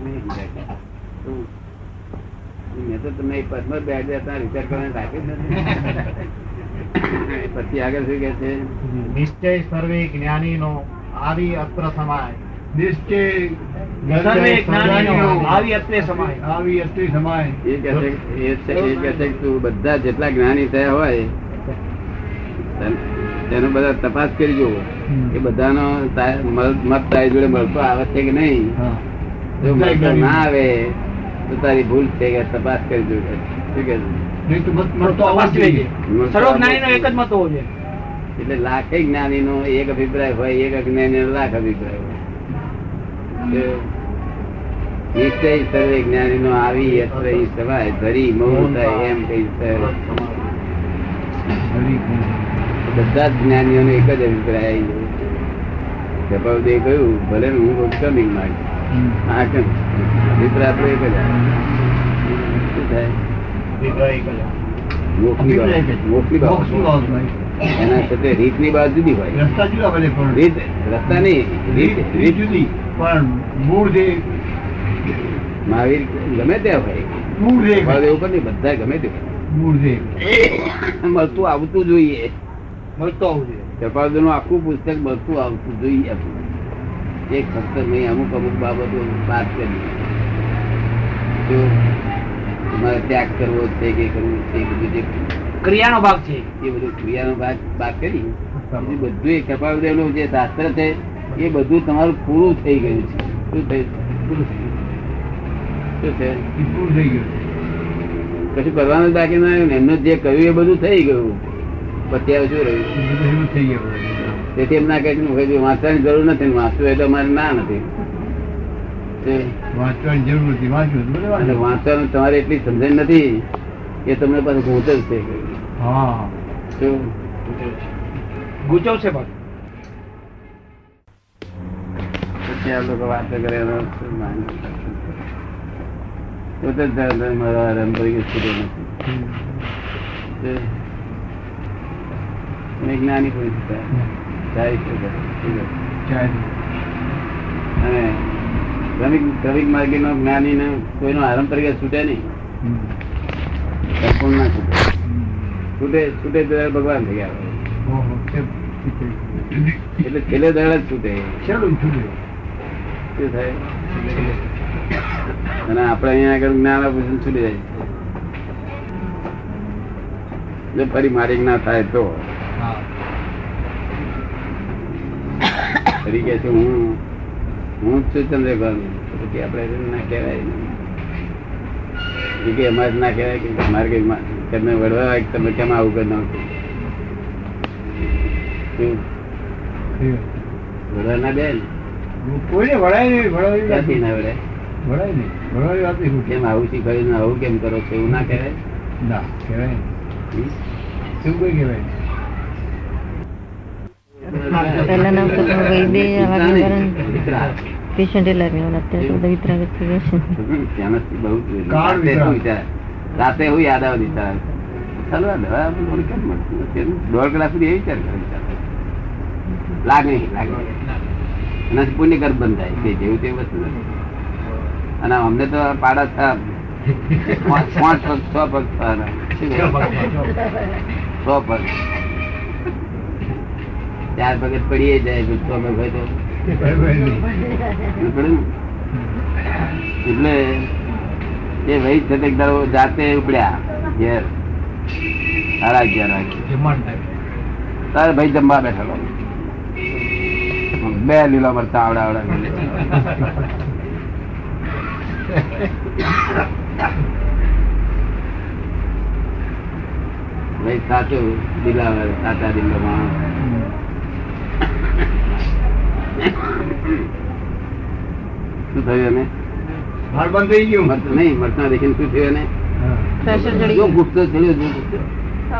મેં તો તમે પદ્મ બેઠ જતા વિચાર કરવાનું રાખ્યું છે પછી આગળ શું કે છે? નિશ્ચય સર્વે જ્ઞાનીનો આવી અસ્ત્ર સમાય. નિશ્ચય સર્વે જ્ઞાનીનો આવી અત્રે સમાય. આવી અત્રે સમાય. એ કહે છે એ છે એ કહે છે કે તું બધા જેટલા જ્ઞાની થયા હોય તેનો બધા તપાસ કરી જુઓ એ બધાનો મત મત તારી જોડે મળતો આવે છે કે નહીં? હા. જો મળતો ના આવે. તો તારી ભૂલ છે કે તપાસ કરી જોજો શું કે મત મત એટલે લાખે જ્ઞાની નો એક અભિપ્રાય હોય એક અજ્ઞાની નો લાખ અભિપ્રાય હોય. નિશ્ચય સર્વે જ્ઞાની નો આવી અત્ર સવાય ધરી મૌન થાય એમ કઈ. બધા જ જ્ઞાનીઓનો એક જ અભિપ્રાય આવી ગયો જપાવદેવે કહ્યું ભલે હું કમિંગ માંગ આપણો એક જ. એના સાથે જુદી હોય. રસ્તા જુદા ભલે પણ. રીત રસ્તા નહીં. રીત રીત રીત. જુદી પણ મૂળ જે મહાવીર ગમે ત્યાં હોય. મૂળ જે એવું ઉપર નહીં બધા ગમે તે હોય. મૂળ જે. મળતું આવતું જોઈએ. મળતું આવવું જોઈએ. જપાવદેવનું આખું પુસ્તક મળતું આવતું જોઈએ. આપણને. એક ફક્ત નહીં અમુક અમુક બાબતો વાત કરી. જો તમારે ત્યાગ કરવો છે કે કરવું છે બધું જે ક્રિયાનો ભાગ છે. એ બધું ક્રિયાનો ભાગ વાત કરી. બધું એ કપાવી દેલું જે શાસ્ત્ર છે એ બધું તમારું પૂરું થઈ ગયું છે. શું થયું? પૂરું થઈ શું છે પૂરું થઈ ગયું. કશું કરવાનું બાકી ના એમનું જે કહ્યું એ બધું થઈ ગયું. પછી શું રહ્યું? થઈ ગયું. તેથી એમ ના કહે છે કે વાંચવાની જરૂર નથી વાંચવું એટલે અમારે ના નથી. વાંચવાની જરૂર નથી વાંચ્યું. વાંચવાનું તમારે એટલી સમજણ નથી કે તમને પાછું ગૂંચ છે હા. શું? છે પછી. આ લોકો વાતો કરે? પોતે જ ધારે આરામ તરીકે નથી. જ્ઞાની કોઈ અને ક્રમિક ક્રમિક માર્ગી નો જ્ઞાની ને કોઈનો આરંભ તરીકે છૂટે નહીં. સંપૂર્ણ ના છૂટે. છૂટે છૂટે ત્યારે ભગવાન થઈ ગયા. એટલે છેલ્લે દળ જ છૂટે. શું થાય? અને આપણે અહીંયા આગળ જ્ઞાન આપીશું છૂટી જાય. જો ફરી મારી ના થાય તો. હા. ફરી કે છે હું હું જ છું ચંદ્રભાન. પછી આપણે ના કહેવાય. કે અમારે ના કહેવાય કે મારે કઈ તમને વડવા તમે કેમ આવું કરી નાખો? વડવા ના બેન કોઈને વળાય નહીં ક્યાંથી નથી. ના વડે વળાય નહીં વળાવી વાત નહીં કેમ આવું શીખવાડ્યું ને આવું કેમ કરો છો? એવું ના કહેવાય? ના કહેવાય શું કોઈ કહેવાય? નહીં. પહેલા નામ તો વૈદે વાગ્યકરણ વિતરાગ. પેશન્ટ એટલે અત્યારે બધા રાતે હું યાદ આવે વિચાર ચાલો દવા આપણે કેમ મળતી નથી? દોઢ કલાક સુધી એ વિચાર કરે વિચાર. લાગણી લાગણી એનાથી પુણ્ય કર્મ બંધ થાય તે જેવું તેવું વસ્તુ નથી અને અમને તો પાડા છ પાંચ પાંચ પગ છ પગ થવાના. છ પગ ચાર પગે પડીએ જાય તો અમે હોય તો. પડે? એટલે એ વહી છે દાડો જાતે ઉપડ્યા ઘેર. સાડા અગિયાર વાગે. તારે ભાઈ જમવા બેઠેલો? બે લીલા મરતા આવડા આવડા ભાઈ સાચું દિલાવર સાચા દિલ્લો માણસ. શું થયું એને? હાલ થઈ ગયું. મરચું નહીં મરચા દેખીને શું થયું એને? ગુસ્સો ચડ્યો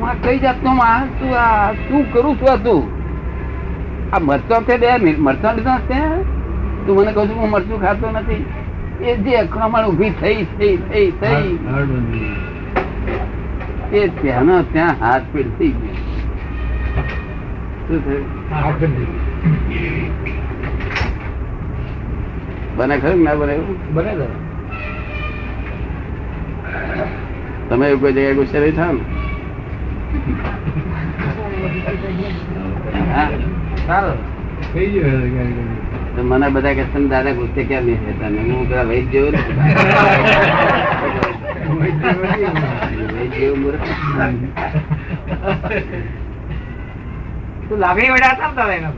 માં કઈ જાતનો માણસ તું આ શું કરું છું આ તું? આ મરચો છે બે મરચા લીધા છે? તું મને કહું છું હું મરચું ખાતો નથી. એ જે અક્રમણ ઊભી થઈ થઈ થઈ થઈ. એ ત્યાંનો ત્યાં હાથ પીડ થઈ ગયો. શું થયું. બને ખરું ના બને બને તમે એવું કોઈ જગ્યાએ ગુસ્સે નહીં થાવ ને? મને બધા કે છે દાદા ગુસ્સે કેમ નહીં થતા હું પેલા વૈદ જેવો વૈદ જેવો લાગણી વેડા હતા?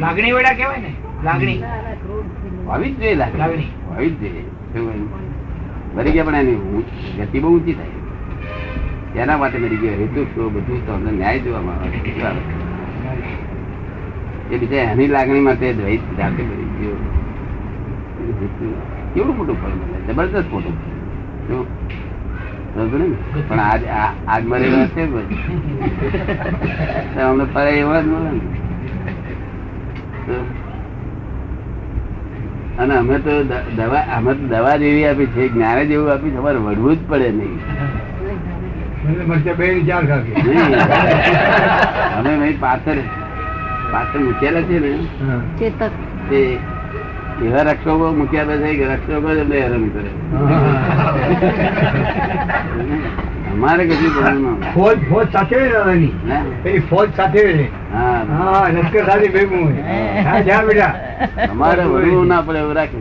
લાગણી વેડા કેવાય ને? લાગણી. જ જોઈએ લાગણી. જ જોઈએ મરી ગયા પણ એની ગતિ બહુ ઊંચી થાય. એના માટે મરી ગયો. હેતુ શું? બધું તમને ન્યાય જોવામાં આવે. એ બીજા એની લાગણી માટે દ્વૈત જાતે મરી ગયો. કેવડું મોટું ફળ મળે? જબરદસ્ત મોટું? પણ આજ આજ મરેલો છે અમને ફરે એવા જ મળે ને? અને અમે તો દવા અમે તો દવા જેવી આપી છે જ્ઞાન જેવું આપી છે અમારે વળવું જ પડે નહીં મને મરચા બે ની ચાર ખાધી. નહીં. અમે નહીં પાછળ પાછળ મૂકેલા છે ને. તે એવા રક્ષકો મૂક્યા છે કે રક્ષકો જ અમને હેરાન કરે અમારે કેટલી કરવાનું ફોજ ફોજ સાથે હોય ને દાદાની. હે? પેલી ફોજ સાથે હા. હા લશ્કર સાથે ભેગું હોય. હા. જા બેટા. અમારે વડવું ના પડે એવું રાખે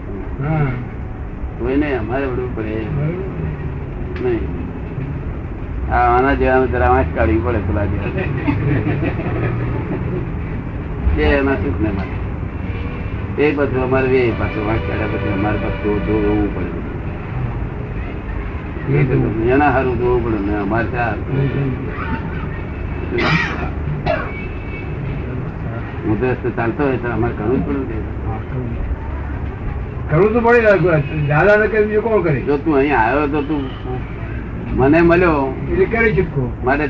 કોઈને અમારે વડવું પડે. નહીં. હા આના જેવા જરા વાંચ કાઢવી પડે પેલા જેવા. એના સુખ ને માટે. એ બધું અમારે વે પાછું વાંચ કાઢ્યા પછી અમારે પાછું જોવું પડે. જ તો અહીં આવ્યો તો તું મને મળ્યો એટલે કરી છૂટકો મારે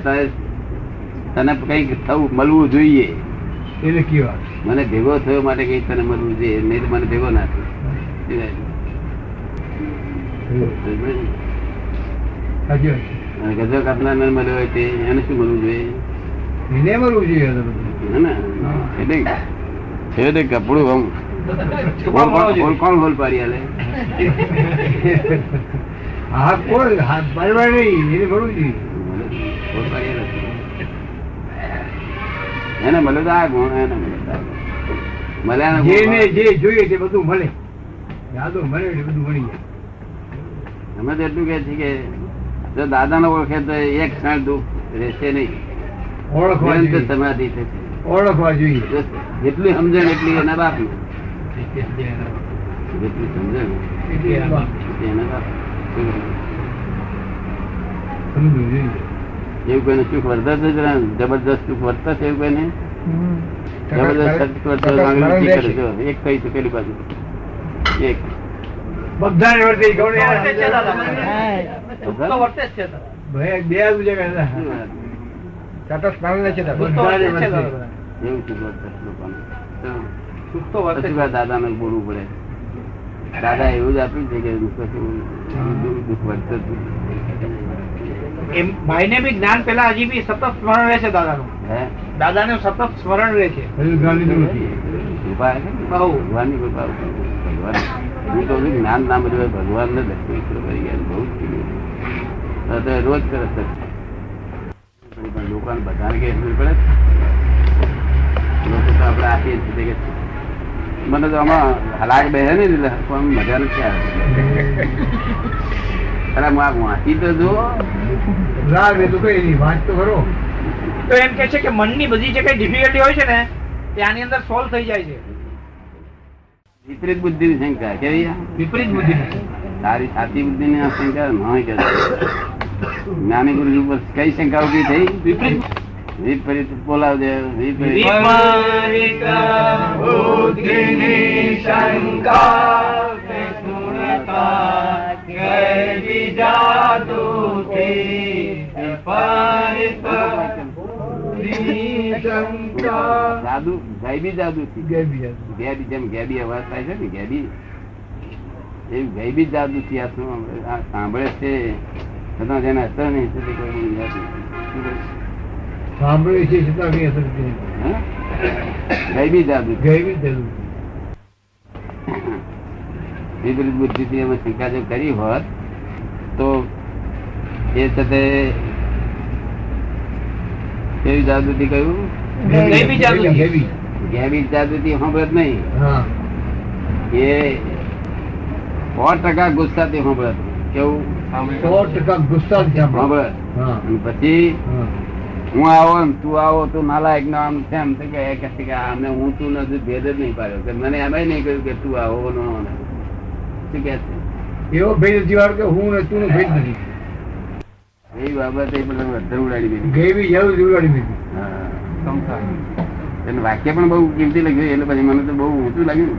તને કંઈક થવું મળવું જોઈએ એટલે કેવા મને ભેગો થયો માટે કઈ તને મળવું જોઈએ નહીં મને ભેગો ના થયો ગજો કાપનાર ને મળ્યો હોય તે એને શું મળવું જોઈએ? એને મળવું જોઈએ એટલે કપડું આમ. કોણ- કોણ હોલ પાડી આલે હા કોણ? હાથ પાડવા નહીં એને મળવું જોઈએ. હોલ પાડી આલે. એને મળ્યો તો આ ગુણ એને મળે તો આ ગુણ. મળ્યા ને જેને જે જોઈએ તે બધું મળે. યાદો મળે એટલે બધું મળી જાય. અમે તો એટલું કે છે કે જો દાદા ને ઓળખે તો એક ક્ષણ દુઃખ રહેશે નહીં. ઓળખવા સમાધિ થશે. ઓળખવા જોઈએ. જેટલી સમજણ એટલી એના બાપ જેટલી સમજણ એટલી એના બાપ એવું કોઈને સુખ ને? જબરદસ્ત સુખ વર્તશે એવું કોઈને. જબરદસ્ત. એક કઈ છે પેલી બાજુ એક. બધાને દાદા. દાદાને બોલવું પડે. દાદા એવું જ આપ્યું છે કે દુઃખ- નહીં. ભાઈને બી જ્ઞાન પેલા હજી બી સતત સ્મરણ રહે છે દાદાનું. હે? દાદાનું સતત સ્મરણ રહે છે. ને? ભગવાન. જ્ઞાન ના મળ્યું ભગવાન ને દર્શન કરી ગયા બહુ જ રોજ કરે છે. લોકોને બધાને કઈ ખબર પડે લોકો તો આપણે આપીએ છીએ કે મને તો આમાં હલાક બે ને એટલે પણ મજા નથી આવે. અરે હું આ વાંચી તો જો રાગ એ તો કઈ નહીં વાંચ તો કરો. તો એમ કે છે કે મનની બધી જે કઈ ડિફિકલ્ટી હોય છે ને તે આની અંદર સોલ્વ થઈ જાય છે. વિપરીત બુદ્ધિ ની શંકા કેવી વિપરીત બુદ્ધિ તારી સાચી બુદ્ધિ ની શંકા નહીં કે જ્ઞાની ગુરુ ઉપર કઈ શંકા ઊભી થઈ? વિપરીત. વિપરીત બોલાવજે વિપરીત. જાદુ ગાયબી જાદુ. થી ગેબી જેમ ગેબી અવાજ થાય છે ને ગેબી એવું ગેબી જાદુ થી આ શું સાંભળે છે છતાં જેને અસર નહીં થતી કોઈ જાદુ. સાંભળે છે છતાં કઈ અસર નથી. જાદુ ગેબી જાદુ ગેબી જરૂર વિપરીત બુદ્ધિથી એમાં શંકા જો કરી હોત તો એ સાથે કેવી જાગૃતિ કહ્યું ગેબી જાગૃતિ. ગેબી. ગેબી જાગૃતિ સાંભળે નહીં એ સો ટકા ગુસ્સાથી સાંભળે કેવું? સો ટકા ગુસ્સા જ સાંભળે. પછી હું. આવો તું આવો તું નાલાયક નો આમ છે એમ કે એ કે આમને હું તું નથી ભેદ જ નહીં પાડ્યો. કે મને એમ નહીં કહ્યું કે તું આવો નો શું કે છે? એવો ભેદ જીવાડ કે હું ને તું ભેદ નથી. એ બાબતે અધર ઉડાડી દીધી. ગેવી જેવું ઉડાડી દીધી. હા. એનું વાક્ય પણ બહુ કિંમતી લખ્યું એટલે પછી મને તો બહુ ઊંચું લાગ્યું.